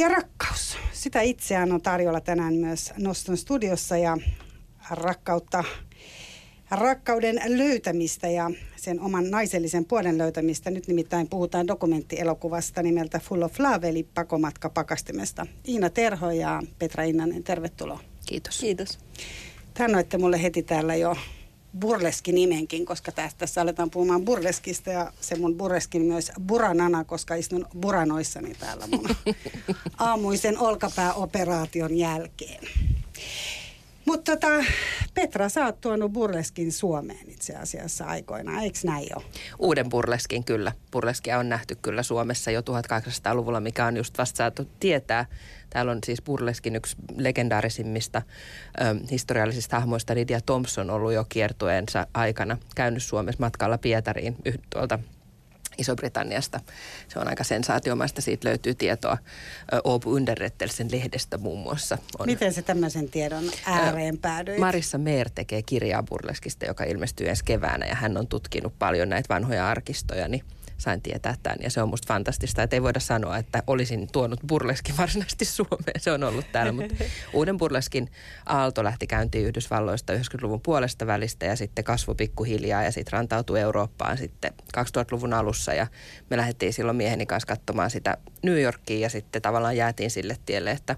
Ja rakkaus. Sitä itseään on tarjolla tänään myös Noston studiossa ja rakkautta, rakkauden löytämistä ja sen oman naisellisen puolen löytämistä. Nyt nimittäin puhutaan dokumenttielokuvasta nimeltä Full of Love, eli pakomatka pakastimesta. Iina Terho ja Petra Innanen, tervetuloa. Kiitos. Kiitos. Tännoitte mulle heti täällä jo burleski nimenkin, koska tästä, tässä aletaan puhumaan burleskista ja se mun burleskin myös buranana, koska istun buranoissani täällä mun aamuisen olkapääoperaation jälkeen. Mutta tota, Petra, sä oot tuonut burleskin Suomeen itse asiassa aikoinaan, eikö näin jo? Uuden burleskin kyllä. Burleskia on nähty kyllä Suomessa jo 1800-luvulla, mikä on just vasta saatu tietää. Täällä on siis burleskin yksi legendaarisimmista ö, historiallisista hahmoista Lydia Thompson ollut jo kiertueensa aikana käynyt Suomessa matkalla Pietariin tuolta Iso-Britanniasta. Se on aika sensaatiomaista, siitä löytyy tietoa Obu Underrettelsen lehdestä muun muassa. On. Miten se tämmöisen tiedon ääreen päädyi? Marissa Meer tekee kirjaa burleskista, joka ilmestyy ensi keväänä ja hän on tutkinut paljon näitä vanhoja arkistoja, niin – sain tietää tämän. Ja se on musta fantastista, että ei voida sanoa, että olisin tuonut burleskin varsinaisesti Suomeen. Se on ollut täällä, mutta uuden burleskin aalto lähti käyntiin Yhdysvalloista 90-luvun puolesta välistä ja sitten kasvoi pikkuhiljaa ja sitten rantautui Eurooppaan sitten 2000-luvun alussa. Ja me lähdettiin silloin mieheni kanssa katsomaan sitä New Yorkiin ja sitten tavallaan jäätiin sille tielle, että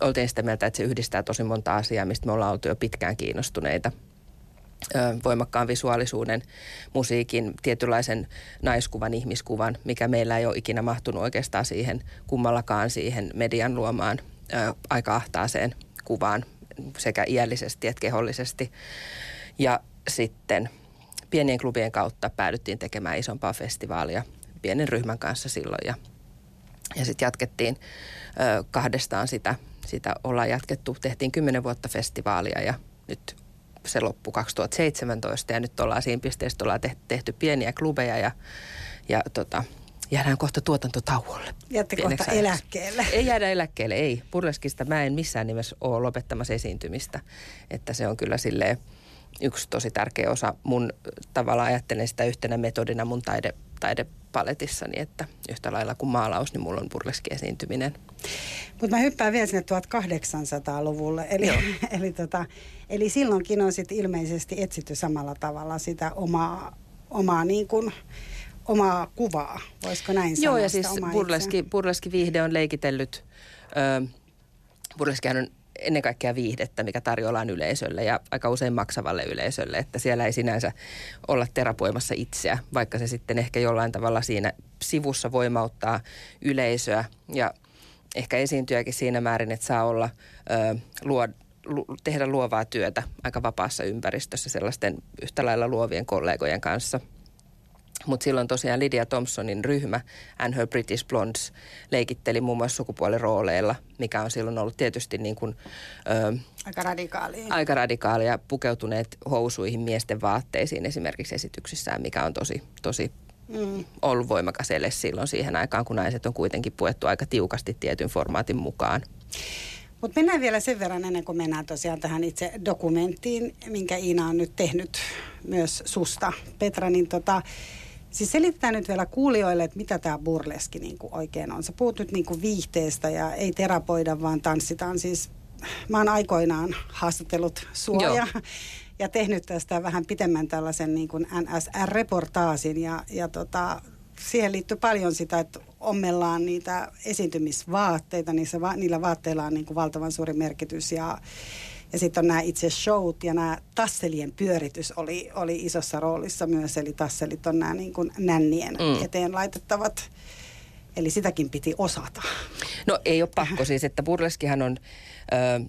oltiin sitä mieltä, että se yhdistää tosi monta asiaa, mistä me ollaan oltu jo pitkään kiinnostuneita – voimakkaan visuaalisuuden, musiikin, tietynlaisen naiskuvan, ihmiskuvan, mikä meillä ei ole ikinä mahtunut oikeastaan siihen kummallakaan siihen median luomaan ö, aika ahtaaseen kuvaan sekä iällisesti että kehollisesti. Ja sitten pienien klubien kautta päädyttiin tekemään isompaa festivaalia pienen ryhmän kanssa silloin ja, ja sitten jatkettiin ö, kahdestaan sitä, sitä ollaan jatkettu, tehtiin kymmenen vuotta festivaalia ja nyt se loppu 2017 ja nyt ollaan siinä pisteessä, ollaan tehty, tehty pieniä klubeja ja, ja tota, jäädään kohta tuotantotauolle. Jäätte kohta ajaksi. eläkkeelle. Ei jäädä eläkkeelle, ei. Burleskista mä en missään nimessä ole lopettamassa esiintymistä. Että se on kyllä silleen yksi tosi tärkeä osa mun tavalla ajattelen sitä yhtenä metodina mun taide, taidepaletissani, että yhtä lailla kuin maalaus, niin mulla on burleski esiintyminen. Mutta mä hyppään vielä sinne 1800-luvulle. Eli, eli, tota, eli silloinkin on sit ilmeisesti etsitty samalla tavalla sitä omaa, omaa niin kuin, omaa kuvaa, voisiko näin sanoa? Joo, ja siis burleski, burleski viihde on leikitellyt, ö, burleskihan on ennen kaikkea viihdettä, mikä tarjoillaan yleisölle ja aika usein maksavalle yleisölle, että siellä ei sinänsä olla terapoimassa itseä, vaikka se sitten ehkä jollain tavalla siinä sivussa voimauttaa yleisöä ja ehkä esiintyäkin siinä määrin, että saa olla, ö, luo, lu, tehdä luovaa työtä aika vapaassa ympäristössä sellaisten yhtä lailla luovien kollegojen kanssa – mutta silloin tosiaan Lydia Thompsonin ryhmä and her British Blondes leikitteli muun muassa sukupuolirooleilla, mikä on silloin ollut tietysti niin kuin, ö, aika radikaalia. Aika radikaalia, pukeutuneet housuihin miesten vaatteisiin esimerkiksi esityksissään, mikä on tosi, tosi mm. ollut voimakas ele silloin siihen aikaan, kun naiset on kuitenkin puettu aika tiukasti tietyn formaatin mukaan. Mutta mennään vielä sen verran ennen kuin mennään tosiaan tähän itse dokumenttiin, minkä Iina on nyt tehnyt myös susta. Petra, niin tota, Siis selitetään nyt vielä kuulijoille, että mitä tämä burleski niin kuin oikein on. Sä puhut nyt niin kuin viihteestä ja ei terapoida, vaan tanssitaan. Siis mä oon aikoinaan haastatellut sua ja, ja tehnyt tästä vähän pitemmän tällaisen niin kuin NSR-reportaasin ja, ja tota, siihen liittyy paljon sitä, että ommellaan niitä esiintymisvaatteita. Niissä, niillä vaatteilla on niin kuin valtavan suuri merkitys ja ja sitten on nämä itse showt ja nämä tasselien pyöritys oli, oli isossa roolissa myös. Eli tasselit on nämä niin kuin nännien mm. eteen laitettavat. Eli sitäkin piti osata. No ei ole pakko siis, että burleskihan on ö,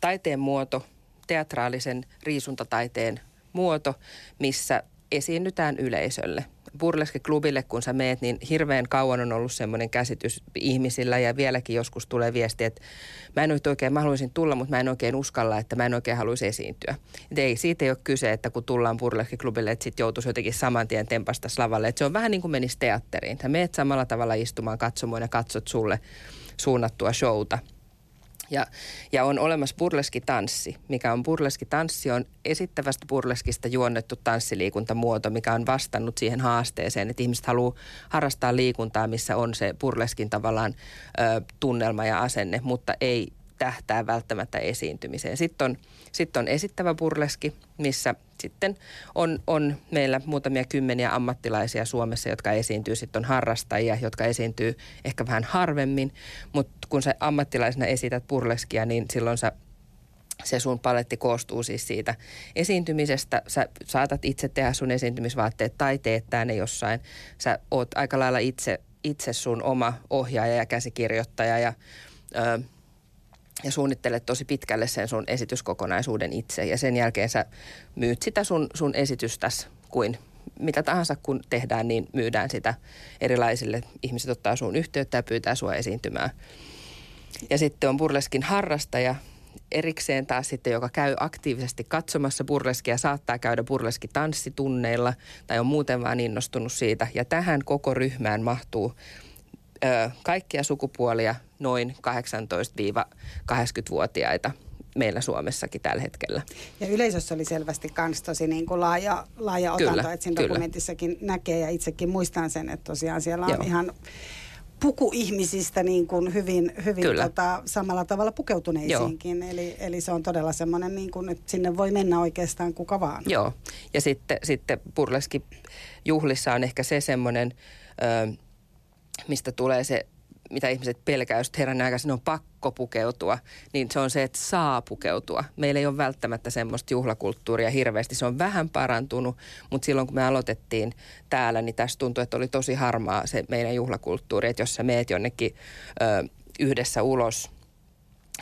taiteen muoto, teatraalisen riisuntataiteen muoto, missä esiinnytään yleisölle – burleske-klubille, kun sä meet, niin hirveän kauan on ollut semmoinen käsitys ihmisillä ja vieläkin joskus tulee viesti, että mä en oikein, mä haluaisin tulla, mutta mä en oikein uskalla, että mä en oikein haluaisi esiintyä. Et ei, siitä ei ole kyse, että kun tullaan burleske-klubille, että sitten joutuisi jotenkin saman tien tempasta lavalle. Et se on vähän niin kuin menisi teatteriin. Sä meet samalla tavalla istumaan katsomoon ja katsot sulle suunnattua showta. Ja, ja on olemassa burleskitanssi, mikä on burleskitanssi, on esittävästä burleskista juonnettu tanssiliikuntamuoto, mikä on vastannut siihen haasteeseen, että ihmiset haluaa harrastaa liikuntaa, missä on se burleskin tavallaan ö, tunnelma ja asenne, mutta ei tähtää välttämättä esiintymiseen. Sitten on, sitten on esittävä burleski, missä sitten on, on meillä muutamia kymmeniä ammattilaisia Suomessa, jotka esiintyy. Sitten on harrastajia, jotka esiintyy ehkä vähän harvemmin, mutta kun sä ammattilaisena esität burleskia, niin silloin sä se sun paletti koostuu siis siitä esiintymisestä. Sä saatat itse tehdä sun esiintymisvaatteet tai teettää ne jossain. Sä oot aika lailla itse, itse sun oma ohjaaja ja käsikirjoittaja ja ö, ja suunnittelet tosi pitkälle sen sun esityskokonaisuuden itse. Ja sen jälkeen sä myyt sitä sun, sun esitystäsi kuin mitä tahansa kun tehdään, niin myydään sitä erilaisille. Ihmiset ottaa sun yhteyttä ja pyytää sua esiintymään. Ja sitten on burleskin harrastaja erikseen taas sitten, joka käy aktiivisesti katsomassa burleskia, saattaa käydä burleski tanssitunneilla tai on muuten vaan innostunut siitä. Ja tähän koko ryhmään mahtuu ö, kaikkia sukupuolia noin 18-80-vuotiaita meillä Suomessakin tällä hetkellä. Ja yleisössä oli selvästi myös tosi niin kuin laaja, laaja otanto, kyllä, että siinä kyllä. dokumentissakin näkee ja itsekin muistan sen, että tosiaan siellä on Joo. ihan puku ihmisistä niin kuin hyvin, hyvin tota, samalla tavalla pukeutuneisiinkin. Eli, eli se on todella semmoinen, niin kuin, että sinne voi mennä oikeastaan kuka vaan. Joo, ja sitten, sitten burleski juhlissa on ehkä se semmoinen... Ö, mistä tulee se, mitä ihmiset pelkää, jos herran aikaisin on pakko pukeutua, niin se on se, että saa pukeutua. Meillä ei ole välttämättä semmoista juhlakulttuuria hirveästi. Se on vähän parantunut, mutta silloin kun me aloitettiin täällä, niin tästä tuntui, että oli tosi harmaa se meidän juhlakulttuuri, että jos sä meet jonnekin ö, yhdessä ulos –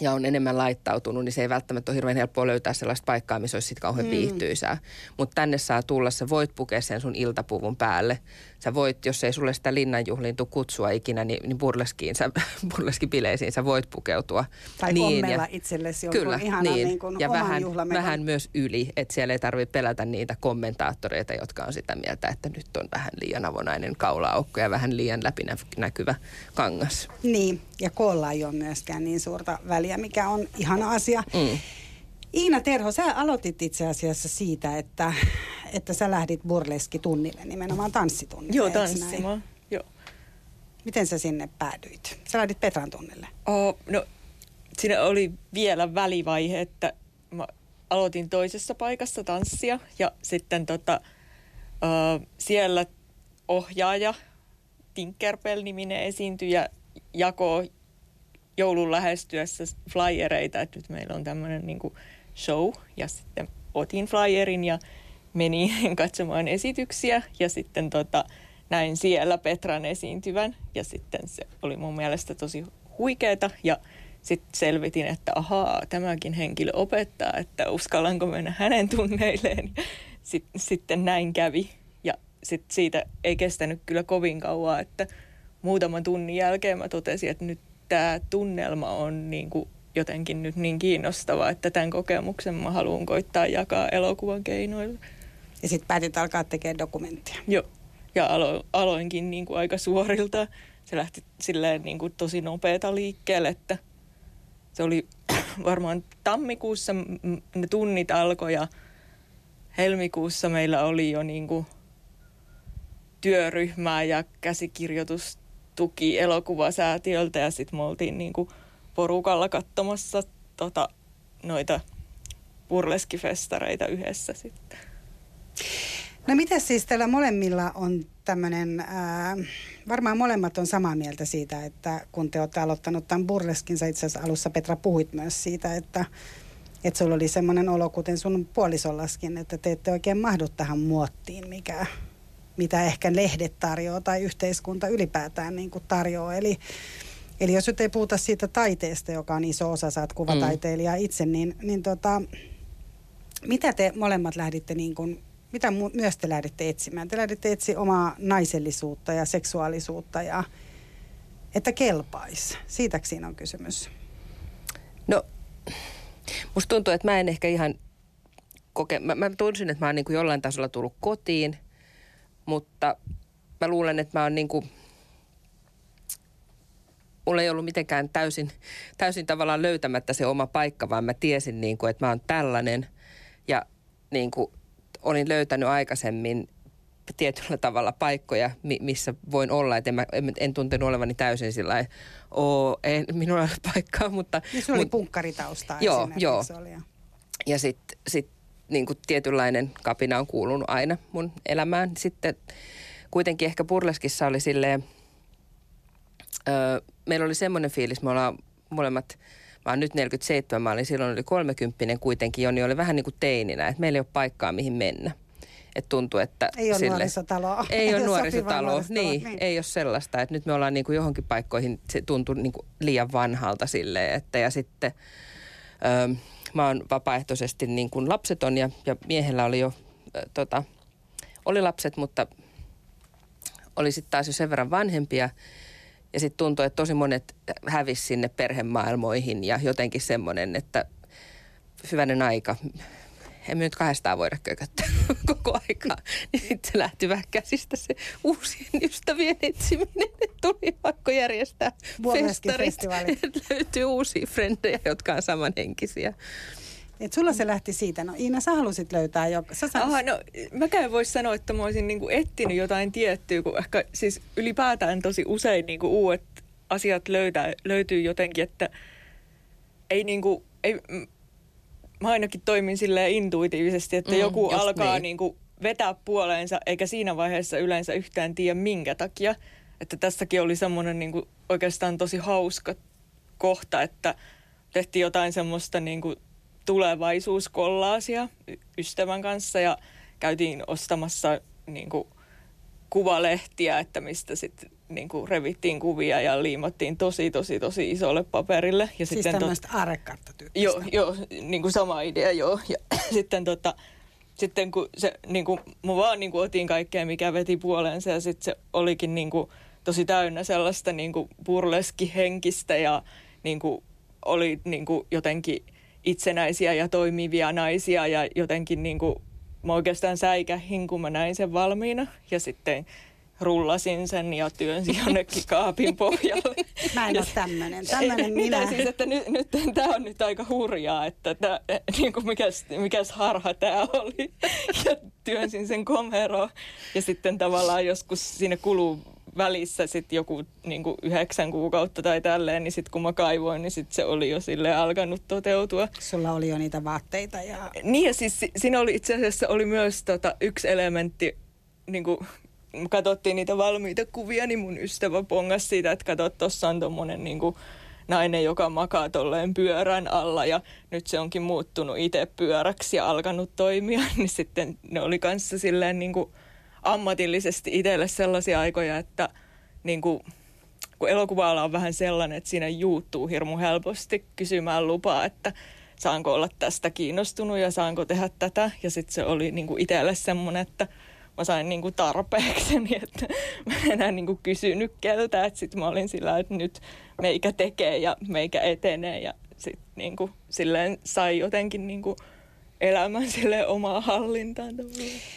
ja on enemmän laittautunut, niin se ei välttämättä ole hirveän helppoa löytää sellaista paikkaa, missä olisi sitten kauhean mm. viihtyisää. Mutta tänne saa tulla, sä voit pukea sen sun iltapuvun päälle. Sä voit, jos ei sulle sitä linnanjuhliin tule kutsua ikinä, niin, niin burleskiin, sä, burleskipileisiin sä voit pukeutua. Tai niin, ja, itsellesi jonkun kyllä, ihanan niin, niin kuin ja vähän, vähän myös yli, että siellä ei tarvitse pelätä niitä kommentaattoreita, jotka on sitä mieltä, että nyt on vähän liian avonainen kaulaaukko ja vähän liian läpinäkyvä kangas. Niin, ja koolla ei ole myöskään niin suurta väliä, mikä on ihana asia. Mm. Iina Terho, sä aloitit itse asiassa siitä, että, että sä lähdit burleski-tunnille, nimenomaan tanssitunnille. Joo, tanssimaan. Joo. Miten sä sinne päädyit? Sä lähdit Petran tunnille. Oh, no, siinä oli vielä välivaihe, että mä aloitin toisessa paikassa tanssia ja sitten tota, uh, siellä ohjaaja, Tinkerpell-niminen esiintyjä, jakoi joulun lähestyessä flyereita, että nyt meillä on tämmöinen niin show ja sitten otin flyerin ja menin katsomaan esityksiä ja sitten tota, näin siellä Petran esiintyvän ja sitten se oli mun mielestä tosi huikeeta ja sitten selvitin, että ahaa, tämäkin henkilö opettaa, että uskallanko mennä hänen tunneilleen. Sitten, sitten näin kävi ja sitten siitä ei kestänyt kyllä kovin kauan, että muutaman tunnin jälkeen mä totesin, että nyt tämä tunnelma on niin kuin jotenkin nyt niin kiinnostava, että tämän kokemuksen mä haluan koittaa jakaa elokuvan keinoilla. Ja sitten päätit alkaa tekemään dokumenttia. Joo, ja alo, aloinkin niin kuin aika suorilta. Se lähti silleen niin kuin tosi nopeata liikkeelle, että se oli varmaan tammikuussa ne tunnit alkoi ja helmikuussa meillä oli jo niin kuin työryhmää ja käsikirjoitustuki elokuvasäätiöltä ja sitten me oltiin niin kuin porukalla katsomassa tota, noita burleskifestareita yhdessä sitten. No mitä siis teillä molemmilla on tämmöinen, varmaan molemmat on samaa mieltä siitä, että kun te olette aloittanut tämän burleskin, sä itse asiassa alussa Petra puhuit myös siitä, että, että sulla oli semmoinen olo, kuten sun puolisollaskin, että te ette oikein mahdu tähän muottiin, mikä, mitä ehkä lehdet tarjoaa tai yhteiskunta ylipäätään niin kuin tarjoaa. Eli Eli jos nyt ei puhuta siitä taiteesta, joka on iso osa, oot kuvataiteilija mm. itse, niin, niin tota, mitä te molemmat lähditte niin kuin, mitä mu- myös te lähditte etsimään? Te lähditte etsiä omaa naisellisuutta ja seksuaalisuutta ja että kelpaisi. Siitäkö siinä on kysymys? No, musta tuntuu, että mä en ehkä ihan koke... Mä, mä tunsin, että mä oon niin kuin jollain tasolla tullut kotiin, mutta mä luulen, että mä oon niin kuin mulla ei ollut mitenkään täysin, täysin tavallaan löytämättä se oma paikka, vaan mä tiesin, niin kuin, että mä oon tällainen ja niin kuin, olin löytänyt aikaisemmin tietyllä tavalla paikkoja, missä voin olla. Että en, mä, en, en tuntenut olevani täysin sillä oo, en, minulla ei ole paikkaa, mutta... Niin sulla mut, oli punkkaritausta Joo, joo. Oli, ja ja sitten sit, niin kuin tietynlainen kapina on kuulunut aina mun elämään. Sitten kuitenkin ehkä Burleskissa oli silleen, öö, meillä oli semmoinen fiilis, me ollaan molemmat, mä oon nyt 47, mä olin silloin oli 30 kuitenkin, Joni oli vähän niin kuin teininä, että meillä ei ole paikkaa mihin mennä. Et tuntuu, että ei ole sille, nuorisotaloa. Ei ole nuorisotaloa, niin, niin, ei ole sellaista. Että nyt me ollaan niin kuin johonkin paikkoihin, se tuntuu niin kuin liian vanhalta silleen, että ja sitten... Öö, mä oon vapaaehtoisesti niin kuin lapseton ja, ja miehellä oli jo äh, tota, oli lapset, mutta oli sitten taas jo sen verran vanhempia. Ja sitten tuntui, että tosi monet hävisi sinne perhemaailmoihin ja jotenkin semmoinen, että hyvänen aika, emme nyt kahdestaan voida kököttää koko aikaa. Niin sitten se lähti vähän käsistä se uusien ystävien etsiminen. Tuli pakko järjestää festarit, että löytyy uusia frendejä, jotka on samanhenkisiä. Et sulla se lähti siitä. No Iina, sä halusit löytää jo. Sä sais... Aha, no mäkään voisi sanoa, että mä olisin niinku etsinyt jotain tiettyä, kun ehkä siis ylipäätään tosi usein niinku uudet asiat löytää, löytyy jotenkin, että ei niinku, ei, mä ainakin toimin silleen intuitiivisesti, että mm, joku alkaa niin. Niinku vetää puoleensa, eikä siinä vaiheessa yleensä yhtään tiedä minkä takia. Että tässäkin oli semmoinen niinku oikeastaan tosi hauska kohta, että tehtiin jotain semmoista niinku tulevaisuuskollaasia ystävän kanssa ja käytiin ostamassa niinku kuvalehtiä, että mistä sitten niin kuin revittiin kuvia ja liimattiin tosi, tosi, tosi isolle paperille. Ja siis sitten tämmöistä tot... aarekarttatyyppistä. Joo, joo, niin kuin sama idea, joo. Ja sitten, tota, sitten kun se, niin kuin, mä vaan niin kuin otin kaikkea, mikä veti puoleensa ja sitten se olikin niin kuin, tosi täynnä sellaista niin kuin burleskihenkistä ja niin kuin, oli niin kuin, jotenkin itsenäisiä ja toimivia naisia ja jotenkin niin kuin, mä oikeastaan säikähin, kun mä näin sen valmiina. Ja sitten rullasin sen ja työnsin jonnekin kaapin pohjalle. Mä en ole tämmöinen. Tämmöinen minä. Mitä siis, että nyt, nyt tämä on nyt aika hurjaa, että tää, niin kuin mikäs, mikäs harha tämä oli. Ja työnsin sen komeroon. Ja sitten tavallaan joskus siinä kuluu välissä sitten joku niin kuin yhdeksän kuukautta tai tälleen, niin sitten kun mä kaivoin, niin sitten se oli jo sille alkanut toteutua. Sulla oli jo niitä vaatteita ja... Niin ja siis siinä oli itse asiassa oli myös tota, yksi elementti, niin kuin katsottiin niitä valmiita kuvia, niin mun ystävä pongas siitä, että kato, tuossa on tommonen niin kuin nainen, joka makaa tolleen pyörän alla ja nyt se onkin muuttunut itse pyöräksi ja alkanut toimia, niin sitten ne oli kanssa silleen niin kuin ammatillisesti itselle sellaisia aikoja, että niin kuin, kun elokuva on vähän sellainen, että siinä juuttuu hirmu helposti kysymään lupaa, että saanko olla tästä kiinnostunut ja saanko tehdä tätä. Ja sitten se oli niin kuin itselle semmoinen, että mä sain niin kuin tarpeekseni, että mä en enää niin kuin kysynyt keltä, että sitten mä olin sillä, että nyt meikä tekee ja meikä etenee ja sitten niin kuin silleen sai jotenkin niin kuin elämän sille omaa hallintaan.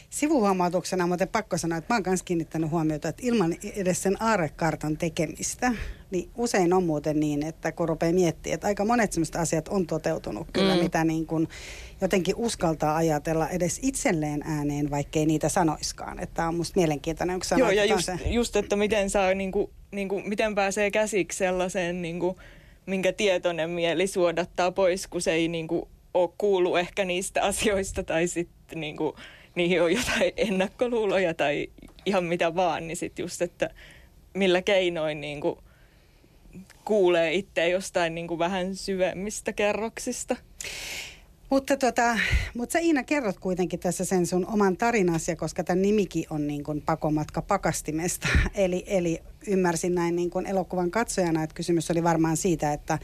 Sivuhuomautuksena muuten pakko sanoa, että mä oon myös kiinnittänyt huomiota, että ilman edes sen aarekartan tekemistä, niin usein on muuten niin, että kun rupeaa miettimään, että aika monet sellaiset asiat on toteutunut kyllä, mm. mitä niin kuin jotenkin uskaltaa ajatella edes itselleen ääneen, vaikkei niitä sanoiskaan. Että on musta mielenkiintoinen, kun Joo, ja just, se... just, että miten saa, niin kuin, niin kuin, miten pääsee käsiksi sellaiseen, niin kuin, minkä tietoinen mieli suodattaa pois, kun se ei niin kuin, ole kuullut ehkä niistä asioista tai sitten niin kuin, niihin on jotain ennakkoluuloja tai ihan mitä vaan, niin sitten just, että millä keinoin niin kuin, kuulee itse jostain niin kuin vähän syvemmistä kerroksista. Mutta, tota, mutta sä Iina kerrot kuitenkin tässä sen sun oman tarinasi, koska tämän nimikin on niin kuin pakomatka pakastimesta. Eli, eli ymmärsin näin niin kuin elokuvan katsojana, että kysymys oli varmaan siitä, että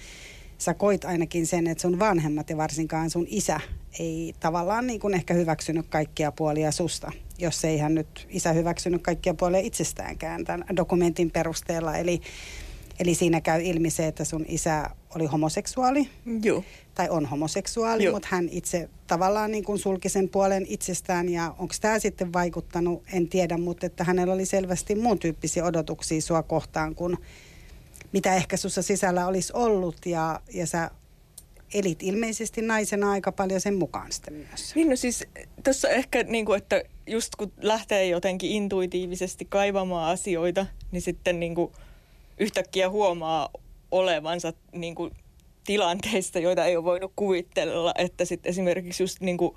sä koit ainakin sen, että sun vanhemmat ja varsinkaan sun isä ei tavallaan niin kuin ehkä hyväksynyt kaikkia puolia susta, jos ei hän nyt isä hyväksynyt kaikkia puolia itsestäänkään tämän dokumentin perusteella. Eli, eli siinä käy ilmi se, että sun isä oli homoseksuaali. Joo. Tai on homoseksuaali, Joo. mutta hän itse tavallaan niin kuin sulki sen puolen itsestään. Ja onko tämä sitten vaikuttanut, en tiedä, mutta että hänellä oli selvästi muun tyyppisiä odotuksia sua kohtaan kuin mitä ehkä sussa sisällä olisi ollut ja, ja sä elit ilmeisesti naisena aika paljon sen mukaan sitten myös. Niin no siis tuossa ehkä niin kuin, että just kun lähtee jotenkin intuitiivisesti kaivamaan asioita, niin sitten niin kuin yhtäkkiä huomaa olevansa niin kuin tilanteista, joita ei ole voinut kuvitella, että sitten esimerkiksi just niin kuin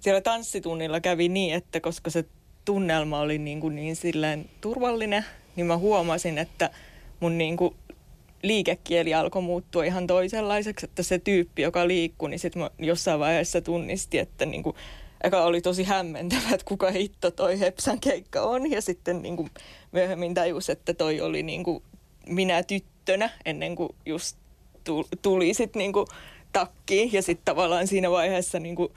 siellä tanssitunnilla kävi niin, että koska se tunnelma oli niin, kuin niin silleen turvallinen, niin mä huomasin, että mun niin kuin liikekieli alkoi muuttua ihan toisenlaiseksi, että se tyyppi, joka liikkui, niin sitten jossain vaiheessa tunnisti, että niin kuin, eka oli tosi hämmentävä, että kuka hitto toi Hepsan keikka on, ja sitten niin kuin myöhemmin tajus, että toi oli niin kuin minä tyttönä, ennen kuin just tuli sitten niin takkiin, ja sitten tavallaan siinä vaiheessa niin kuin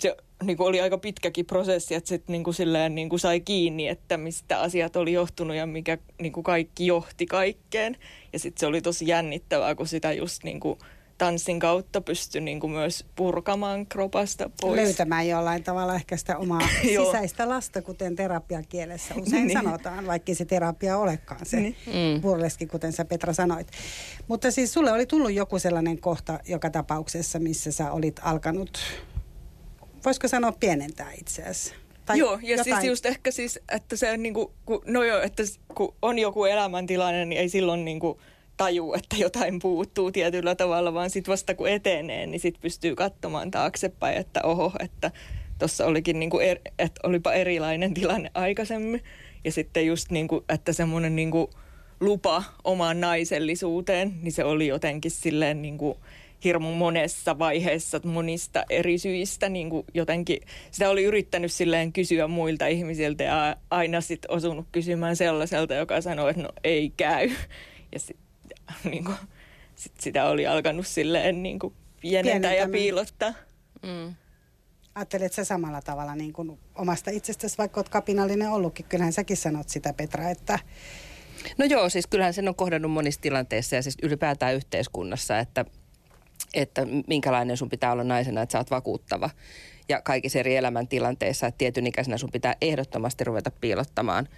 se niin kuin oli aika pitkäkin prosessi, että sitten niin kuin silleen niin kuin sai kiinni, että mistä asiat oli johtunut ja mikä niin kuin kaikki johti kaikkeen. Ja sitten se oli tosi jännittävää, kun sitä just niin kuin tanssin kautta pystyi niin kuin myös purkamaan kropasta pois. Löytämään jollain tavalla ehkä sitä omaa sisäistä lasta, kuten terapiakielessä usein niin. sanotaan, vaikka se terapia olekaan se niin. Mm. burleski, kuten sä Petra sanoit. Mutta siis sulle oli tullut joku sellainen kohta joka tapauksessa, missä sä olit alkanut voisiko sanoa pienentää itseäsi? Tai Joo, ja siis jotain... siis just ehkä siis, että se on niin kuin, kun, no joo, että kun on joku elämäntilanne, niin ei silloin niin kuin taju, että jotain puuttuu tietyllä tavalla, vaan sitten vasta kun etenee, niin sitten pystyy katsomaan taaksepäin, että oho, että tuossa olikin niin kuin er, että olipa erilainen tilanne aikaisemmin. Ja sitten just niin kuin, että semmoinen niin kuin lupa omaan naisellisuuteen, niin se oli jotenkin silleen niin kuin hirmu monessa vaiheessa monista eri syistä niin kuin jotenkin sitä oli yrittänyt silleen kysyä muilta ihmisiltä ja aina sitten osunut kysymään sellaiselta, joka sanoi, että no ei käy. Ja sitten niin kuin, sit sitä oli alkanut silleen niin kuin pienentää ja piilottaa. Mm. Ajattelet sä samalla tavalla niin kuin omasta itsestäsi, vaikka olet kapinallinen ollutkin. Kyllähän säkin sanot sitä, Petra, että... No joo, siis kyllähän sen on kohdannut monissa tilanteissa ja siis ylipäätään yhteiskunnassa, että – että minkälainen sun pitää olla naisena, että sä oot vakuuttava. Ja kaikissa eri elämäntilanteissa, että tietyn ikäisenä sun pitää ehdottomasti ruveta piilottamaan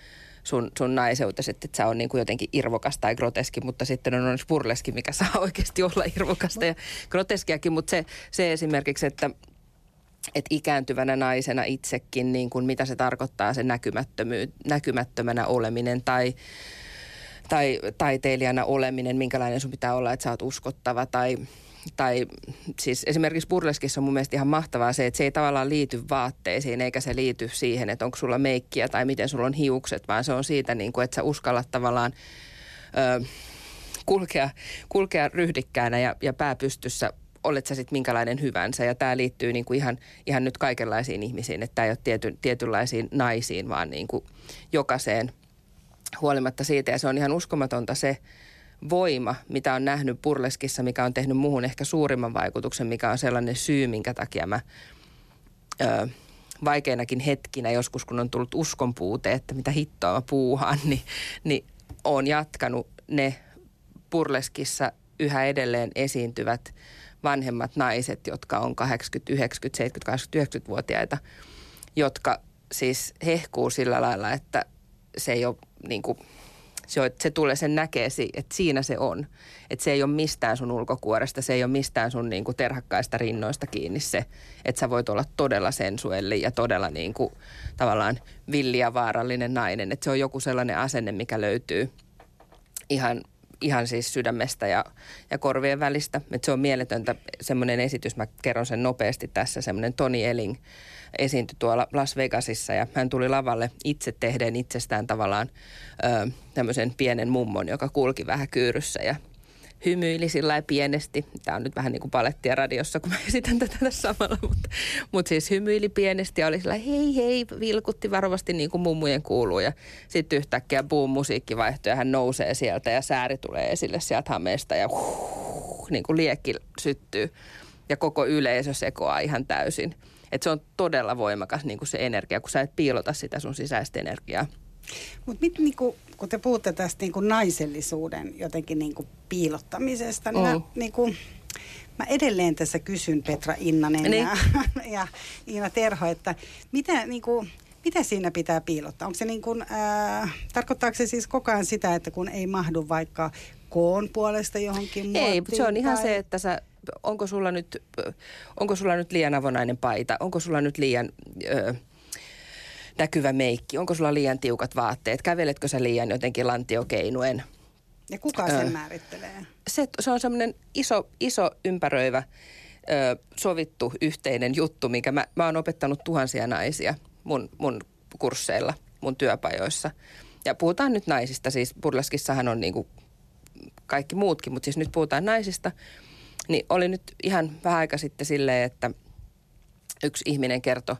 sun, sun naiseutesi, että et sä on niin kuin jotenkin irvokas tai groteski, mutta sitten on onneksi burleski, mikä saa oikeasti olla irvokasta ja groteskiakin, mutta se, se esimerkiksi, että että ikääntyvänä naisena itsekin, niin kuin mitä se tarkoittaa se näkymättömänä oleminen tai, tai taiteilijana oleminen, minkälainen sun pitää olla, että sä oot uskottava tai tai siis esimerkiksi burleskissa on mun mielestä ihan mahtavaa se, että se ei tavallaan liity vaatteisiin eikä se liity siihen, että onko sulla meikkiä tai miten sulla on hiukset, vaan se on siitä, niin kuin, että sä uskallat tavallaan ö, kulkea, kulkea ryhdikkäänä ja, ja pääpystyssä olet sä sitten minkälainen hyvänsä. Ja tämä liittyy niin kuin ihan, ihan nyt kaikenlaisiin ihmisiin, että tämä ei ole tiety, tietynlaisiin naisiin, vaan niin kuin jokaiseen huolimatta siitä. Ja se on ihan uskomatonta se, voima, mitä on nähnyt Purleskissa, mikä on tehnyt muuhun ehkä suurimman vaikutuksen, mikä on sellainen syy, minkä takia mä ö, vaikeinakin hetkinä joskus, kun on tullut uskon puute, että mitä hittoa mä puuhaan, niin, niin on jatkanut ne Purleskissa yhä edelleen esiintyvät vanhemmat naiset, jotka on 80, 90, 70, 80, 90-vuotiaita, jotka siis hehkuu sillä lailla, että se ei ole niin kuin – se, se tulee, sen näkee, että siinä se on. Että se ei ole mistään sun ulkokuoresta, se ei ole mistään sun niin kuin terhakkaista rinnoista kiinni se, että sä voit olla todella sensuelli ja todella niin kuin, tavallaan villi ja vaarallinen nainen. Että se on joku sellainen asenne, mikä löytyy ihan, ihan siis sydämestä ja, ja korvien välistä. Että se on mieletöntä semmoinen esitys, mä kerron sen nopeasti tässä, semmoinen Toni Eling esiintyi tuolla Las Vegasissa ja hän tuli lavalle itse tehden itsestään tavallaan ö, tämmöisen pienen mummon, joka kulki vähän kyyryssä ja hymyili sillä pienesti. Tämä on nyt vähän niin kuin palettia radiossa, kun mä esitän tätä tässä samalla, mutta, mutta siis hymyili pienesti ja oli sillä hei hei, vilkutti varovasti niin kuin mummujen kuuluu ja sitten yhtäkkiä boom musiikki vaihtui ja hän nousee sieltä ja sääri tulee esille sieltä hameesta ja huh, niin kuin liekki syttyy ja koko yleisö sekoaa ihan täysin. Että se on todella voimakas niin kuin se energia, kun sä et piilota sitä sun sisäistä energiaa. Mutta niinku, kun te puhutte tästä niinku naisellisuuden jotenkin niinku piilottamisesta, niin, mm. mä, niinku, mä edelleen tässä kysyn Petra Innanen niin. ja, ja Iina Terho, että mitä, niinku, mitä siinä pitää piilottaa? Onko se niin kuin, äh, tarkoittaako se siis koko ajan sitä, että kun ei mahdu vaikka koon puolesta johonkin muottiin? Ei, se on ihan tai... se, että sä, onko sulla nyt, onko sulla nyt liian avonainen paita, onko sulla nyt liian... Ö, näkyvä meikki, onko sulla liian tiukat vaatteet, käveletkö sä liian jotenkin lantiokeinuen. Ja kuka sen öö, määrittelee? Se, se on semmoinen iso, iso ympäröivä ö, sovittu yhteinen juttu, mikä mä, mä oon opettanut tuhansia naisia mun, mun kursseilla, mun työpajoissa. Ja puhutaan nyt naisista, siis Burleskissahan on niinku kaikki muutkin, mutta siis nyt puhutaan naisista. Niin oli nyt ihan vähän aika sitten silleen, että yksi ihminen kertoi,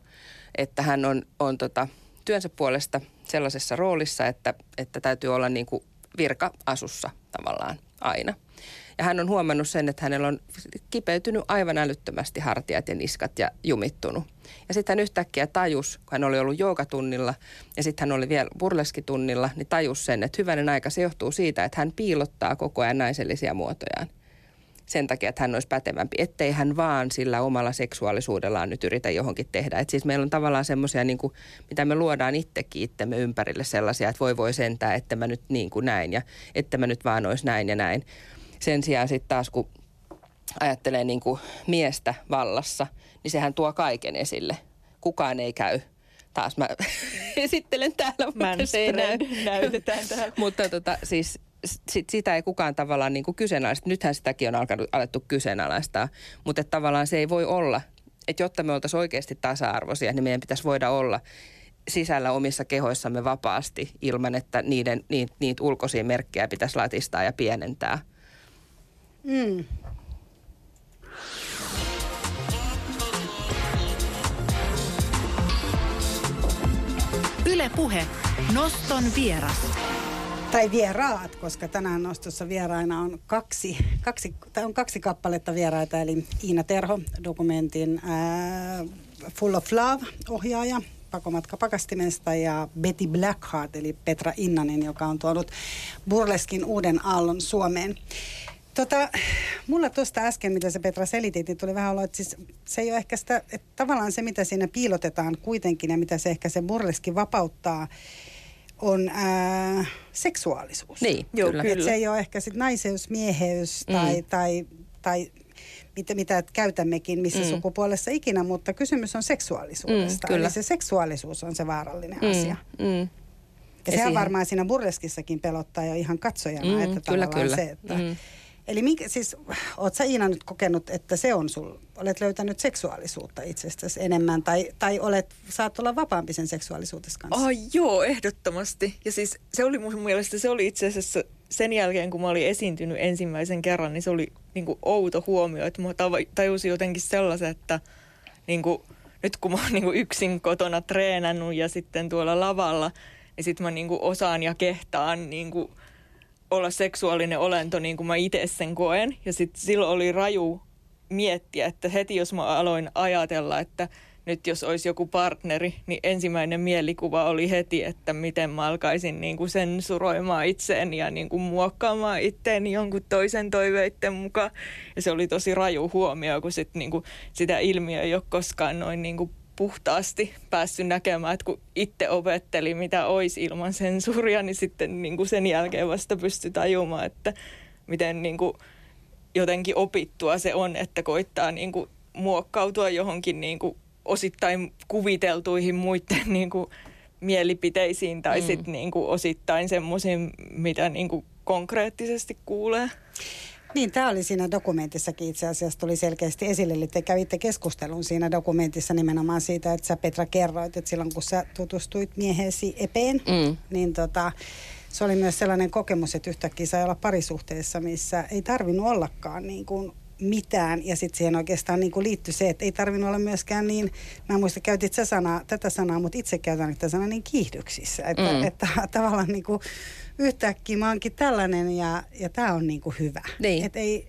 että hän on, on tota, työnsä puolesta sellaisessa roolissa, että, että täytyy olla niin kuin virka-asussa tavallaan aina. Ja hän on huomannut sen, että hänellä on kipeytynyt aivan älyttömästi hartiat ja niskat ja jumittunut. Ja sitten hän yhtäkkiä tajus, kun hän oli ollut joogatunnilla ja sitten hän oli vielä burleskitunnilla, niin tajus sen, että hyvänen aika se johtuu siitä, että hän piilottaa koko ajan naisellisia muotojaan sen takia, että hän olisi pätevämpi, ettei hän vaan sillä omalla seksuaalisuudellaan nyt yritä johonkin tehdä. Et siis meillä on tavallaan semmoisia, niin mitä me luodaan itsekin itsemme ympärille sellaisia, että voi voi sentää, että mä nyt niin kuin näin ja että mä nyt vaan olisi näin ja näin. Sen sijaan sitten taas, kun ajattelee niin kuin miestä vallassa, niin sehän tuo kaiken esille. Kukaan ei käy taas mä esittelen täällä, mutta se ei näy. näytetään täällä. mutta tota, siis sit, sitä ei kukaan tavallaan niin kuin kyseenalaista. Nythän sitäkin on alkanut, alettu kyseenalaistaa, mutta että tavallaan se ei voi olla, että jotta me oltaisiin oikeasti tasa-arvoisia, niin meidän pitäisi voida olla sisällä omissa kehoissamme vapaasti ilman, että niiden, niitä, niitä ulkoisia merkkejä pitäisi latistaa ja pienentää. Mm. Yle Puhe. Noston vieras tai vieraat, koska tänään nostossa vieraina on kaksi, kaksi, tai on kaksi kappaletta vieraita, eli Iina Terho, dokumentin ää, Full of Love-ohjaaja, pakomatka pakastimesta ja Betty Blackheart, eli Petra Innanen, joka on tuonut burleskin uuden aallon Suomeen. Tota, mulla tuosta äsken, mitä se Petra selitit, niin tuli vähän olla, että siis se ei ole ehkä sitä, että tavallaan se, mitä siinä piilotetaan kuitenkin ja mitä se ehkä se burleski vapauttaa, on ää, seksuaalisuus. Niin, Joo, kyllä. kyllä. se ei ole ehkä sit naiseus, mieheys tai, mm. tai, tai mitä, mitä käytämmekin missä mm. sukupuolessa ikinä, mutta kysymys on seksuaalisuudesta. Mm, kyllä. Eli se seksuaalisuus on se vaarallinen mm, asia. Mm. Ja, ja sehän siihen... varmaan siinä burleskissakin pelottaa jo ihan katsojana, mm, että kyllä, kyllä. se, että mm Eli minkä, siis, oot sä Iina nyt kokenut, että se on sul, olet löytänyt seksuaalisuutta itsestäsi enemmän tai, tai olet, saat olla vapaampi sen seksuaalisuutesi kanssa? Oh, joo, ehdottomasti. Ja siis se oli mun mielestä, se oli itse asiassa sen jälkeen, kun mä olin esiintynyt ensimmäisen kerran, niin se oli niin kuin outo huomio, että mä tajusin jotenkin sellaisen, että niin kuin, nyt kun mä oon niin kuin yksin kotona treenannut ja sitten tuolla lavalla, niin sitten mä niin kuin osaan ja kehtaan niin kuin – olla seksuaalinen olento niin kuin mä itse sen koen. Ja sitten silloin oli raju miettiä, että heti jos mä aloin ajatella, että nyt jos olisi joku partneri, niin ensimmäinen mielikuva oli heti, että miten mä alkaisin niin kuin sensuroimaan itseen ja niin kuin muokkaamaan itteeni jonkun toisen toiveiden mukaan. Ja se oli tosi raju huomio, kun sit niin kuin sitä ilmiö ei ole koskaan noin niin kuin puhtaasti päässyt näkemään, että kun itse opetteli, mitä olisi ilman sensuuria, niin sitten niin kuin sen jälkeen vasta pystyi tajumaan, että miten niin kuin jotenkin opittua se on, että koittaa niin kuin muokkautua johonkin niin kuin osittain kuviteltuihin muiden niin kuin mielipiteisiin tai mm. sitten niin kuin osittain semmoisiin, mitä niin kuin konkreettisesti kuulee. Niin, tämä oli siinä dokumentissakin itse asiassa tuli selkeästi esille, eli te kävitte keskustelun siinä dokumentissa nimenomaan siitä, että sä Petra kerroit, että silloin kun sä tutustuit miehesi Epeen, mm. niin tota, se oli myös sellainen kokemus, että yhtäkkiä sai olla parisuhteessa, missä ei tarvinnut ollakaan niin kuin mitään. Ja sitten siihen oikeastaan niin liittyi se, että ei tarvinnut olla myöskään niin, mä muistan, käytit sä sanaa, tätä sanaa, mutta itse käytän tätä sanaa niin kiihdyksissä. Että, mm. että tavallaan niin kuin yhtäkkiä mä oonkin tällainen ja, ja tämä on niin kuin hyvä. Niin. Että ei,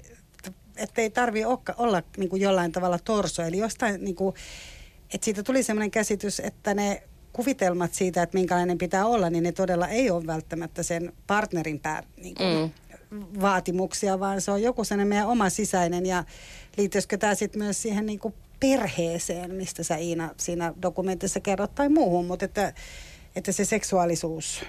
et ei tarvi olla niin kuin jollain tavalla torso. Eli jostain, niin kuin, että siitä tuli sellainen käsitys, että ne kuvitelmat siitä, että minkälainen pitää olla, niin ne todella ei ole välttämättä sen partnerin pää, niin kuin, mm vaatimuksia, vaan se on joku sellainen meidän oma sisäinen ja liittyisikö tämä sitten myös siihen niin kuin perheeseen, mistä sä Iina siinä dokumentissa kerrot tai muuhun, mutta että, että se seksuaalisuus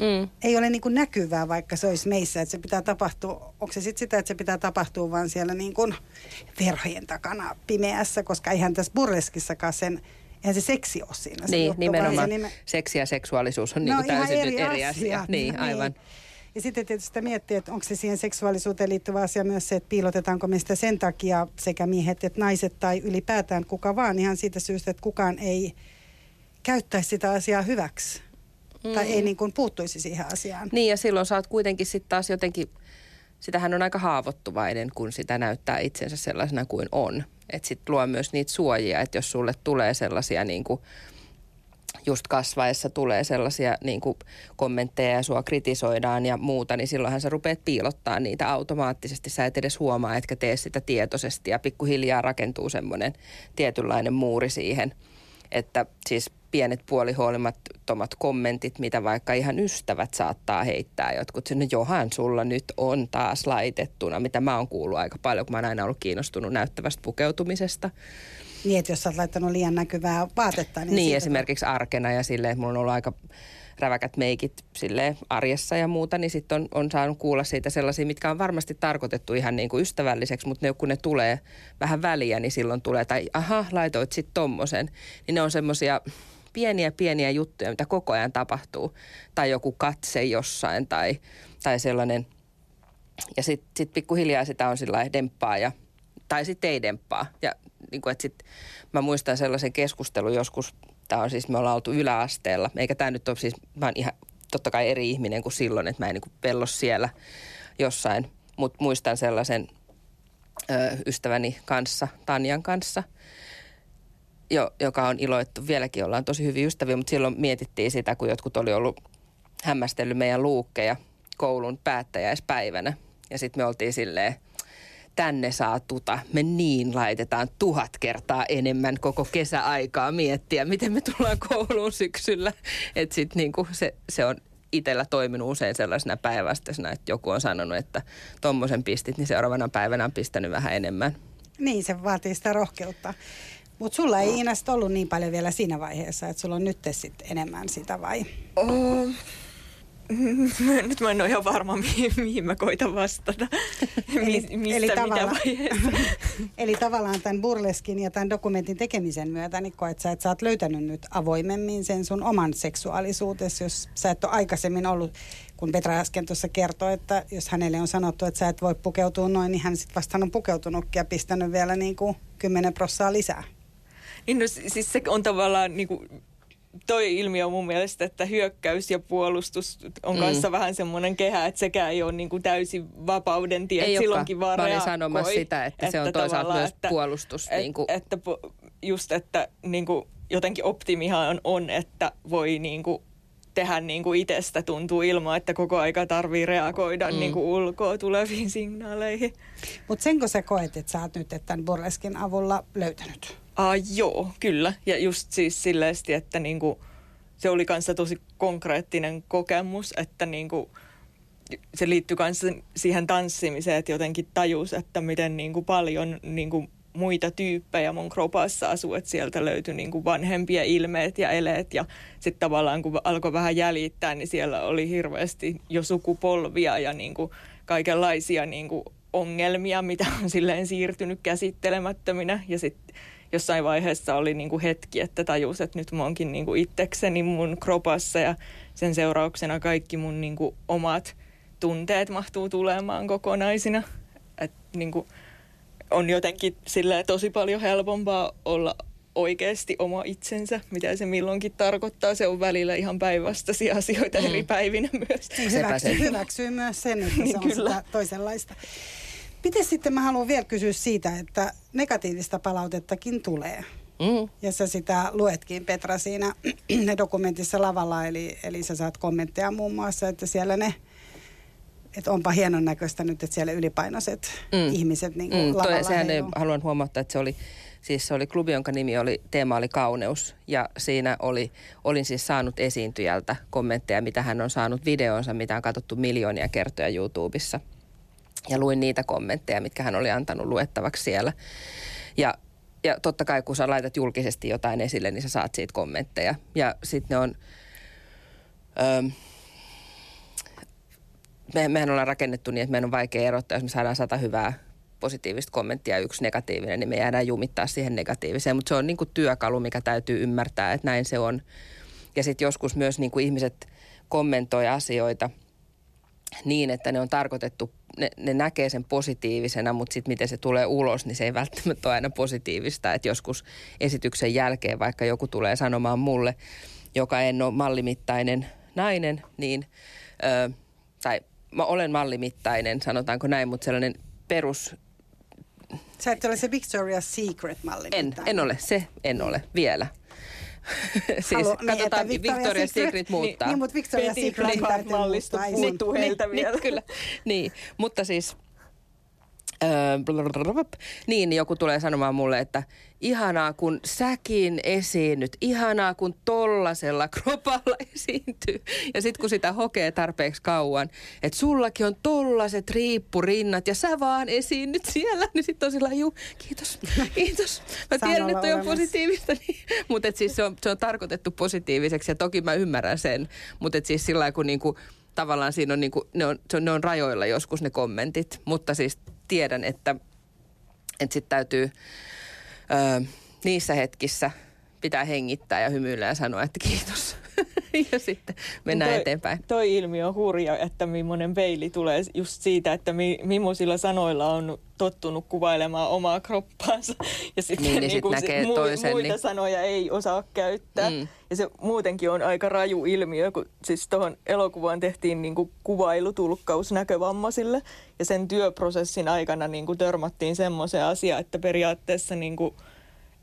mm. ei ole niin kuin näkyvää, vaikka se olisi meissä, että se pitää tapahtua, onko se sitten sitä, että se pitää tapahtua vaan siellä niin kuin verhojen takana pimeässä, koska eihän tässä burleskissakaan sen Eihän se seksi ole siinä. Se niin, juttu, nimenomaan. Se nime... Seksi ja seksuaalisuus on no, niin täysin eri, nyt eri asia. asia. Niin, niin, aivan. Ja sitten tietysti miettii, että onko se siihen seksuaalisuuteen liittyvä asia myös se, että piilotetaanko me sitä sen takia sekä miehet että naiset tai ylipäätään kuka vaan ihan siitä syystä, että kukaan ei käyttäisi sitä asiaa hyväksi. Mm. Tai ei mm. niin kuin puuttuisi siihen asiaan. Niin ja silloin saat kuitenkin sitten taas jotenkin, sitähän on aika haavoittuvainen, kun sitä näyttää itsensä sellaisena kuin on. Että sitten luo myös niitä suojia, että jos sulle tulee sellaisia niin kuin, just kasvaessa tulee sellaisia niin kuin kommentteja ja sua kritisoidaan ja muuta, niin silloinhan sä rupeat piilottaa niitä automaattisesti. Sä et edes huomaa, etkä tee sitä tietoisesti ja pikkuhiljaa rakentuu semmoinen tietynlainen muuri siihen, että siis pienet puolihuolimattomat kommentit, mitä vaikka ihan ystävät saattaa heittää. Jotkut sinne, johan sulla nyt on taas laitettuna, mitä mä oon kuullut aika paljon, kun mä oon aina ollut kiinnostunut näyttävästä pukeutumisesta. Niin, että jos sä oot laittanut liian näkyvää vaatetta. Niin, niin esimerkiksi arkena ja silleen, että mulla on ollut aika räväkät meikit sille arjessa ja muuta, niin sitten on, on saanut kuulla siitä sellaisia, mitkä on varmasti tarkoitettu ihan niin kuin ystävälliseksi, mutta ne, kun ne tulee vähän väliä, niin silloin tulee, tai aha, laitoit sitten tommosen, niin ne on semmoisia pieniä pieniä juttuja, mitä koko ajan tapahtuu. Tai joku katse jossain tai, tai sellainen. Ja sitten sit pikkuhiljaa sitä on sillä demppaa ja, tai sitten ei demppaa. Ja niin kuin, että sit, mä muistan sellaisen keskustelun joskus, tämä on siis, me ollaan oltu yläasteella, eikä tämä nyt ole siis, mä oon ihan totta kai eri ihminen kuin silloin, että mä en niin pello siellä jossain. Mutta muistan sellaisen ö, ystäväni kanssa, Tanjan kanssa – jo, joka on iloittu. Vieläkin ollaan tosi hyvin ystäviä, mutta silloin mietittiin sitä, kun jotkut oli ollut hämmästellyt meidän luukkeja koulun päättäjäispäivänä. Ja sitten me oltiin silleen, tänne saa tuta. Me niin laitetaan tuhat kertaa enemmän koko kesäaikaa miettiä, miten me tullaan kouluun syksyllä. Että sitten niinku se, se on itsellä toiminut usein sellaisena päinvastaisena, että joku on sanonut, että tuommoisen pistit, niin seuraavana päivänä on pistänyt vähän enemmän. Niin, se vaatii sitä rohkeutta. Mutta sulla ei Iina ollut niin paljon vielä siinä vaiheessa, että sulla on nyt sitten enemmän sitä vai? Oh. Nyt mä en ole ihan varma, mihin, mihin mä koitan vastata. Eli, Missä, eli, tavalla, eli tavallaan tämän burleskin ja tämän dokumentin tekemisen myötä, niin koet sä, että sä oot löytänyt nyt avoimemmin sen sun oman seksuaalisuutesi, jos sä et ole aikaisemmin ollut, kun Petra äsken tuossa kertoi, että jos hänelle on sanottu, että sä et voi pukeutua noin, niin hän sitten vasta on pukeutunutkin ja pistänyt vielä niin kuin 10 prossaa lisää. Niin no siis se on tavallaan niin kuin, toi ilmiö on mun mielestä, että hyökkäys ja puolustus on mm. kanssa vähän semmoinen kehä, että sekään ei ole niin kuin täysin vapauden tie. Ei silloinkin vaan Mä olin sanomassa sitä, että, että se on toisaalta myös että, puolustus. Et, niin kuin. Että just, että niin kuin jotenkin optimihan on, että voi niin kuin tehdä niin kuin itsestä tuntuu ilman, että koko aika tarvii reagoida mm. niin kuin ulkoa tuleviin signaaleihin. Mutta senkö sä koet, että sä oot nyt tämän burleskin avulla löytänyt? Uh, joo, kyllä. Ja just siis silleesti, että niinku, se oli kanssa tosi konkreettinen kokemus, että niinku, se liittyy kanssa siihen tanssimiseen, että jotenkin tajus, että miten niinku paljon niinku muita tyyppejä mun kropassa asuu, että sieltä löytyi niinku vanhempia ilmeet ja eleet ja sitten tavallaan kun alkoi vähän jäljittää, niin siellä oli hirveästi jo sukupolvia ja niinku kaikenlaisia niinku ongelmia, mitä on silleen siirtynyt käsittelemättöminä ja sitten jossain vaiheessa oli niin kuin hetki, että tajus, että nyt mä oonkin niin kuin itsekseni mun kropassa ja sen seurauksena kaikki mun niin kuin omat tunteet mahtuu tulemaan kokonaisina. Et niin kuin on jotenkin tosi paljon helpompaa olla oikeasti oma itsensä, mitä se milloinkin tarkoittaa. Se on välillä ihan päinvastaisia asioita mm. eri päivinä myös. Hyväksyy, hyväksyy myös sen, että niin, se on kyllä. sitä toisenlaista. Miten sitten mä haluan vielä kysyä siitä, että negatiivista palautettakin tulee. Mm. Ja sä sitä luetkin, Petra, siinä dokumentissa lavalla, eli, eli sä saat kommentteja muun muassa, että siellä ne että onpa hienon näköistä nyt, että siellä ylipainoiset mm. ihmiset niin kuin mm, lavalla toi, sehän ei, haluan huomauttaa, että se oli, siis se oli klubi, jonka nimi oli, teema oli kauneus. Ja siinä oli, olin siis saanut esiintyjältä kommentteja, mitä hän on saanut videonsa, mitä on katsottu miljoonia kertoja YouTubessa – ja luin niitä kommentteja, mitkä hän oli antanut luettavaksi siellä. Ja ja totta kai kun sä laitat julkisesti jotain esille, niin sä saat siitä kommentteja. Ja sitten ne on... Öö, me, mehän ollaan rakennettu niin, että meidän on vaikea erottaa, jos me saadaan sata hyvää positiivista kommenttia ja yksi negatiivinen, niin me jäädään jumittaa siihen negatiiviseen. Mutta se on niin kuin työkalu, mikä täytyy ymmärtää, että näin se on. Ja sitten joskus myös niin kuin ihmiset kommentoi asioita niin, että ne on tarkoitettu, ne, ne näkee sen positiivisena, mutta sitten miten se tulee ulos, niin se ei välttämättä ole aina positiivista. Että joskus esityksen jälkeen, vaikka joku tulee sanomaan mulle, joka en ole mallimittainen nainen, niin, ö, tai mä olen mallimittainen, sanotaanko näin, mutta sellainen perus Sä et ole se Victoria's Secret-malli. En, en ole. Se en ole vielä. Siis Halu, niin, katsotaan, niin, Victoria's Secret, Secret muuttaa. Niin, mutta Victoria's Secret täytyy muuttaa. Heiltä niin, vielä. Niin, kyllä. niin, mutta siis Öö, niin joku tulee sanomaan mulle, että ihanaa kun säkin esiinnyt, ihanaa kun tollasella kropalla esiintyy. Ja sitten kun sitä hokee tarpeeksi kauan, että sullakin on tollaset riippurinnat ja sä vaan esiinnyt siellä, niin sitten on sillä juu, kiitos, kiitos. Mä tiedän, että on positiivista. Niin. Mutta siis se on, se on tarkoitettu positiiviseksi ja toki mä ymmärrän sen. Mutta siis sillä kun niinku, tavallaan siinä on, niinku, ne, on, ne on rajoilla joskus ne kommentit, mutta siis tiedän, että, että sitten täytyy ö, niissä hetkissä pitää hengittää ja hymyillä ja sanoa, että kiitos. ja sitten mennään toi, eteenpäin. Toi ilmiö on hurja, että millainen peili tulee just siitä, että mi, millaisilla sanoilla on tottunut kuvailemaan omaa kroppaansa. Ja sitten niin, niin niin sit näkee mu, toisen, muita niin... sanoja ei osaa käyttää. Mm. Ja se muutenkin on aika raju ilmiö, kun siis tuohon elokuvaan tehtiin niin kuin kuvailutulkkaus näkövammaisille. Ja sen työprosessin aikana niin kuin törmättiin semmoiseen asiaan, että periaatteessa niin kuin –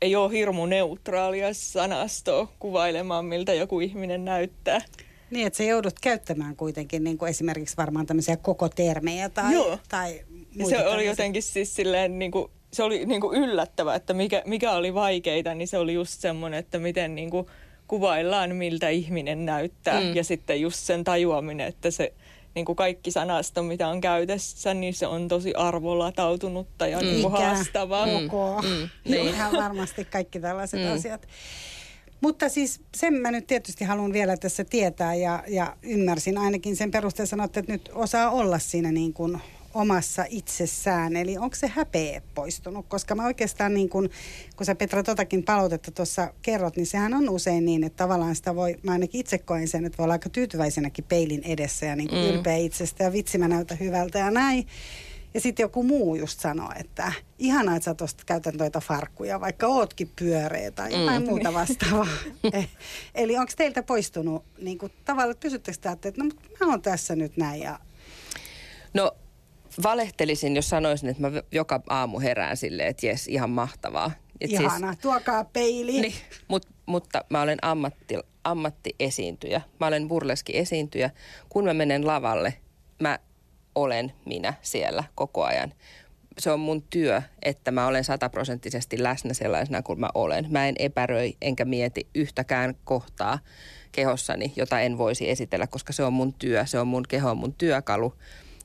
ei ole hirmu neutraalia sanastoa kuvailemaan, miltä joku ihminen näyttää. Niin, että sä joudut käyttämään kuitenkin niin kuin esimerkiksi varmaan tämmöisiä koko termejä tai, Joo. tai muita Se tämmöisiä. oli jotenkin siis silleen niin kuin, se oli niin kuin yllättävä, että mikä, mikä oli vaikeita, niin se oli just semmoinen, että miten niin kuin kuvaillaan, miltä ihminen näyttää. Mm. Ja sitten just sen tajuaminen, että se niin kuin kaikki sanasto, mitä on käytössä, niin se on tosi arvolatautunutta ja mm. niin haastavaa. Mm. Mm. Niin. Ihan varmasti kaikki tällaiset mm. asiat. Mutta siis sen mä nyt tietysti haluan vielä tässä tietää ja, ja ymmärsin ainakin sen perusteella sanotte, että nyt osaa olla siinä niin kuin omassa itsessään. Eli onko se häpeä poistunut? Koska mä oikeastaan niin kun, kun sä Petra totakin palautetta tuossa kerrot, niin sehän on usein niin, että tavallaan sitä voi, mä ainakin itse koen sen, että voi olla aika tyytyväisenäkin peilin edessä ja niin mm. ylpeä itsestä ja vitsi mä näytän hyvältä ja näin. Ja sitten joku muu just sanoo, että ihanaa, että sä tosta käytän noita farkkuja, vaikka ootkin pyöreä tai jotain mm. muuta vastaavaa. Eh, eli onko teiltä poistunut niin kuin, tavallaan, että pysyttekö te, että no mä oon tässä nyt näin ja... No valehtelisin, jos sanoisin, että mä joka aamu herään silleen, että jes, ihan mahtavaa. Et Ihana, siis, tuokaa peili. Niin, mut, mutta mä olen ammatti, ammattiesiintyjä. Mä olen burleski-esiintyjä. Kun mä menen lavalle, mä olen minä siellä koko ajan. Se on mun työ, että mä olen sataprosenttisesti läsnä sellaisena kuin mä olen. Mä en epäröi enkä mieti yhtäkään kohtaa kehossani, jota en voisi esitellä, koska se on mun työ, se on mun keho, mun työkalu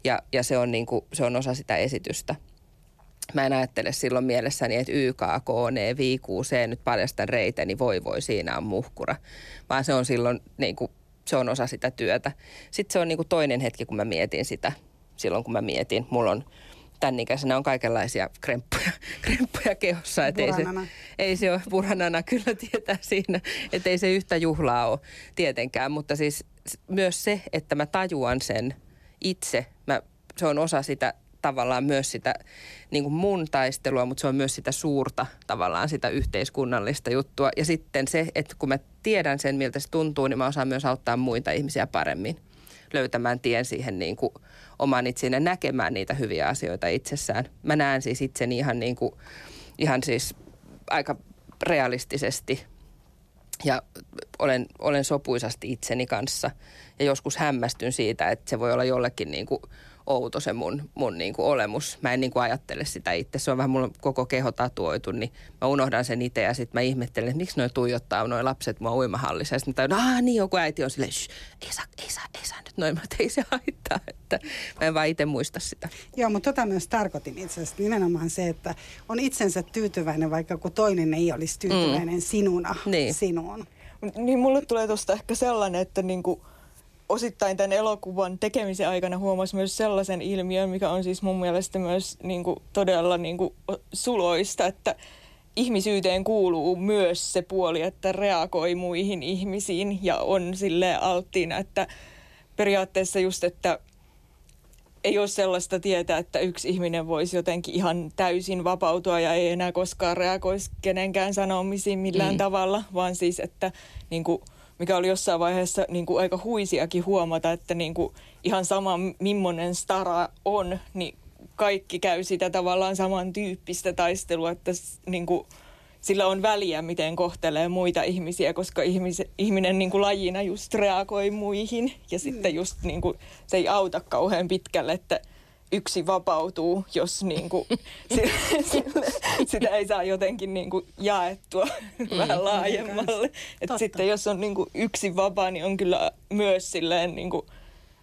ja, ja se, on niin kuin, se on osa sitä esitystä. Mä en ajattele silloin mielessäni, että YKK, ne C nyt paljastan reiteni, voi voi, siinä on muhkura. Vaan se on silloin, niin kuin, se on osa sitä työtä. Sitten se on niin kuin toinen hetki, kun mä mietin sitä, silloin kun mä mietin. Mulla on tämän ikäisenä on kaikenlaisia kremppuja, kremppuja kehossa. Että ei se, ei se ole puranana, kyllä tietää siinä, että ei se yhtä juhlaa ole tietenkään. Mutta siis myös se, että mä tajuan sen itse. Mä, se on osa sitä tavallaan myös sitä niin kuin mun taistelua, mutta se on myös sitä suurta tavallaan sitä yhteiskunnallista juttua. Ja sitten se, että kun mä tiedän sen, miltä se tuntuu, niin mä osaan myös auttaa muita ihmisiä paremmin löytämään tien siihen niin kuin oman itsensä näkemään niitä hyviä asioita itsessään. Mä näen siis itseni ihan, niin kuin, ihan siis aika realistisesti ja olen, olen sopuisasti itseni kanssa. Ja joskus hämmästyn siitä, että se voi olla jollekin niin kuin outo se mun, mun niin kuin olemus. Mä en niin kuin ajattele sitä itse. Se on vähän mulla koko keho tatuoitu, niin mä unohdan sen itse ja sitten mä ihmettelen, että miksi noi tuijottaa noi lapset mua uimahallissa. Ja sitten mä tajun, niin joku äiti on silleen, ei saa, ei saa, ei saa nyt noin, mutta ei se haittaa. Että mä en vaan itse muista sitä. Joo, mutta tota myös tarkoitin itse asiassa nimenomaan se, että on itsensä tyytyväinen, vaikka kun toinen ei olisi tyytyväinen mm. sinuna niin. sinuun. Niin mulle tulee tuosta ehkä sellainen, että niinku, osittain tämän elokuvan tekemisen aikana huomasi myös sellaisen ilmiön, mikä on siis mun mielestä myös niinku, todella niinku, suloista, että ihmisyyteen kuuluu myös se puoli, että reagoi muihin ihmisiin ja on sille alttiina, että periaatteessa just, että ei ole sellaista tietää, että yksi ihminen voisi jotenkin ihan täysin vapautua ja ei enää koskaan reagoisi kenenkään sanomisiin millään mm. tavalla, vaan siis, että niin kuin, mikä oli jossain vaiheessa niin kuin aika huisiakin huomata, että niin kuin, ihan sama millainen stara on, niin kaikki käy sitä tavallaan samantyyppistä taistelua, että niin kuin, sillä on väliä, miten kohtelee muita ihmisiä, koska ihmis, ihminen niin kuin lajina just reagoi muihin. Ja mm. sitten just niin kuin, se ei auta kauhean pitkälle, että yksi vapautuu, jos niin kuin, sille, sille, sitä ei saa jotenkin niin kuin jaettua mm, vähän laajemmalle. Et sitten jos on niin kuin yksi vapaa, niin on kyllä myös silleen, niin kuin,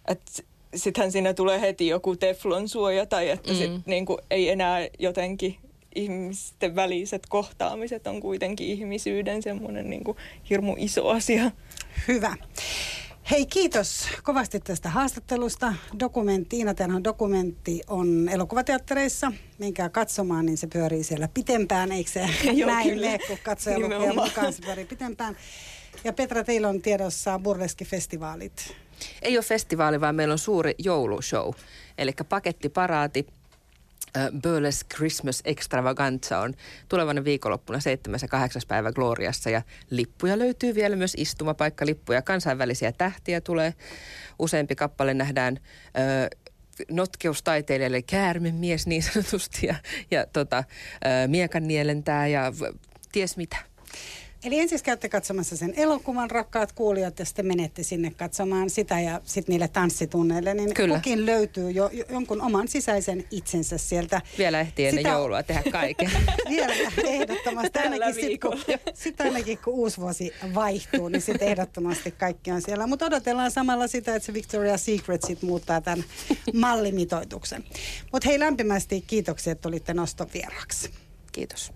että sittenhän siinä tulee heti joku teflon suoja tai että mm. sit niin kuin, ei enää jotenkin ihmisten väliset kohtaamiset on kuitenkin ihmisyyden semmoinen niin kuin hirmu iso asia. Hyvä. Hei, kiitos kovasti tästä haastattelusta. Dokumentti, Iina Tenhan dokumentti on elokuvateattereissa. Menkää katsomaan, niin se pyörii siellä pitempään, eikö se Joo, näin kyllä. kun katsoja lukee mukaan, se pyörii pitempään. Ja Petra, teillä on tiedossa burleski-festivaalit. Ei ole festivaali, vaan meillä on suuri joulushow. Eli pakettiparaati Burlesque Christmas Extravaganza on tulevana viikonloppuna 7. ja 8. päivä Gloriassa ja lippuja löytyy vielä myös istumapaikkalippuja. Kansainvälisiä tähtiä tulee. Useampi kappale nähdään ö, notkeustaiteilijalle käärmemies niin sanotusti ja, ja tota, ö, miekan nielentää ja ties mitä. Eli ensin käytte katsomassa sen elokuvan, rakkaat kuulijat, ja sitten menette sinne katsomaan sitä ja sitten niille tanssitunneille. Niin Kyllä. kukin löytyy jo, jo jonkun oman sisäisen itsensä sieltä. Vielä ehtii ennen sitä... joulua tehdä kaiken. Vielä ehdottomasti. Ainakin sitten kun, sit ainakin kun uusi vuosi vaihtuu, niin sitten ehdottomasti kaikki on siellä. Mutta odotellaan samalla sitä, että se Victoria Secret sit muuttaa tämän mallimitoituksen. Mutta hei lämpimästi kiitoksia, että tulitte noston vieraaksi. Kiitos.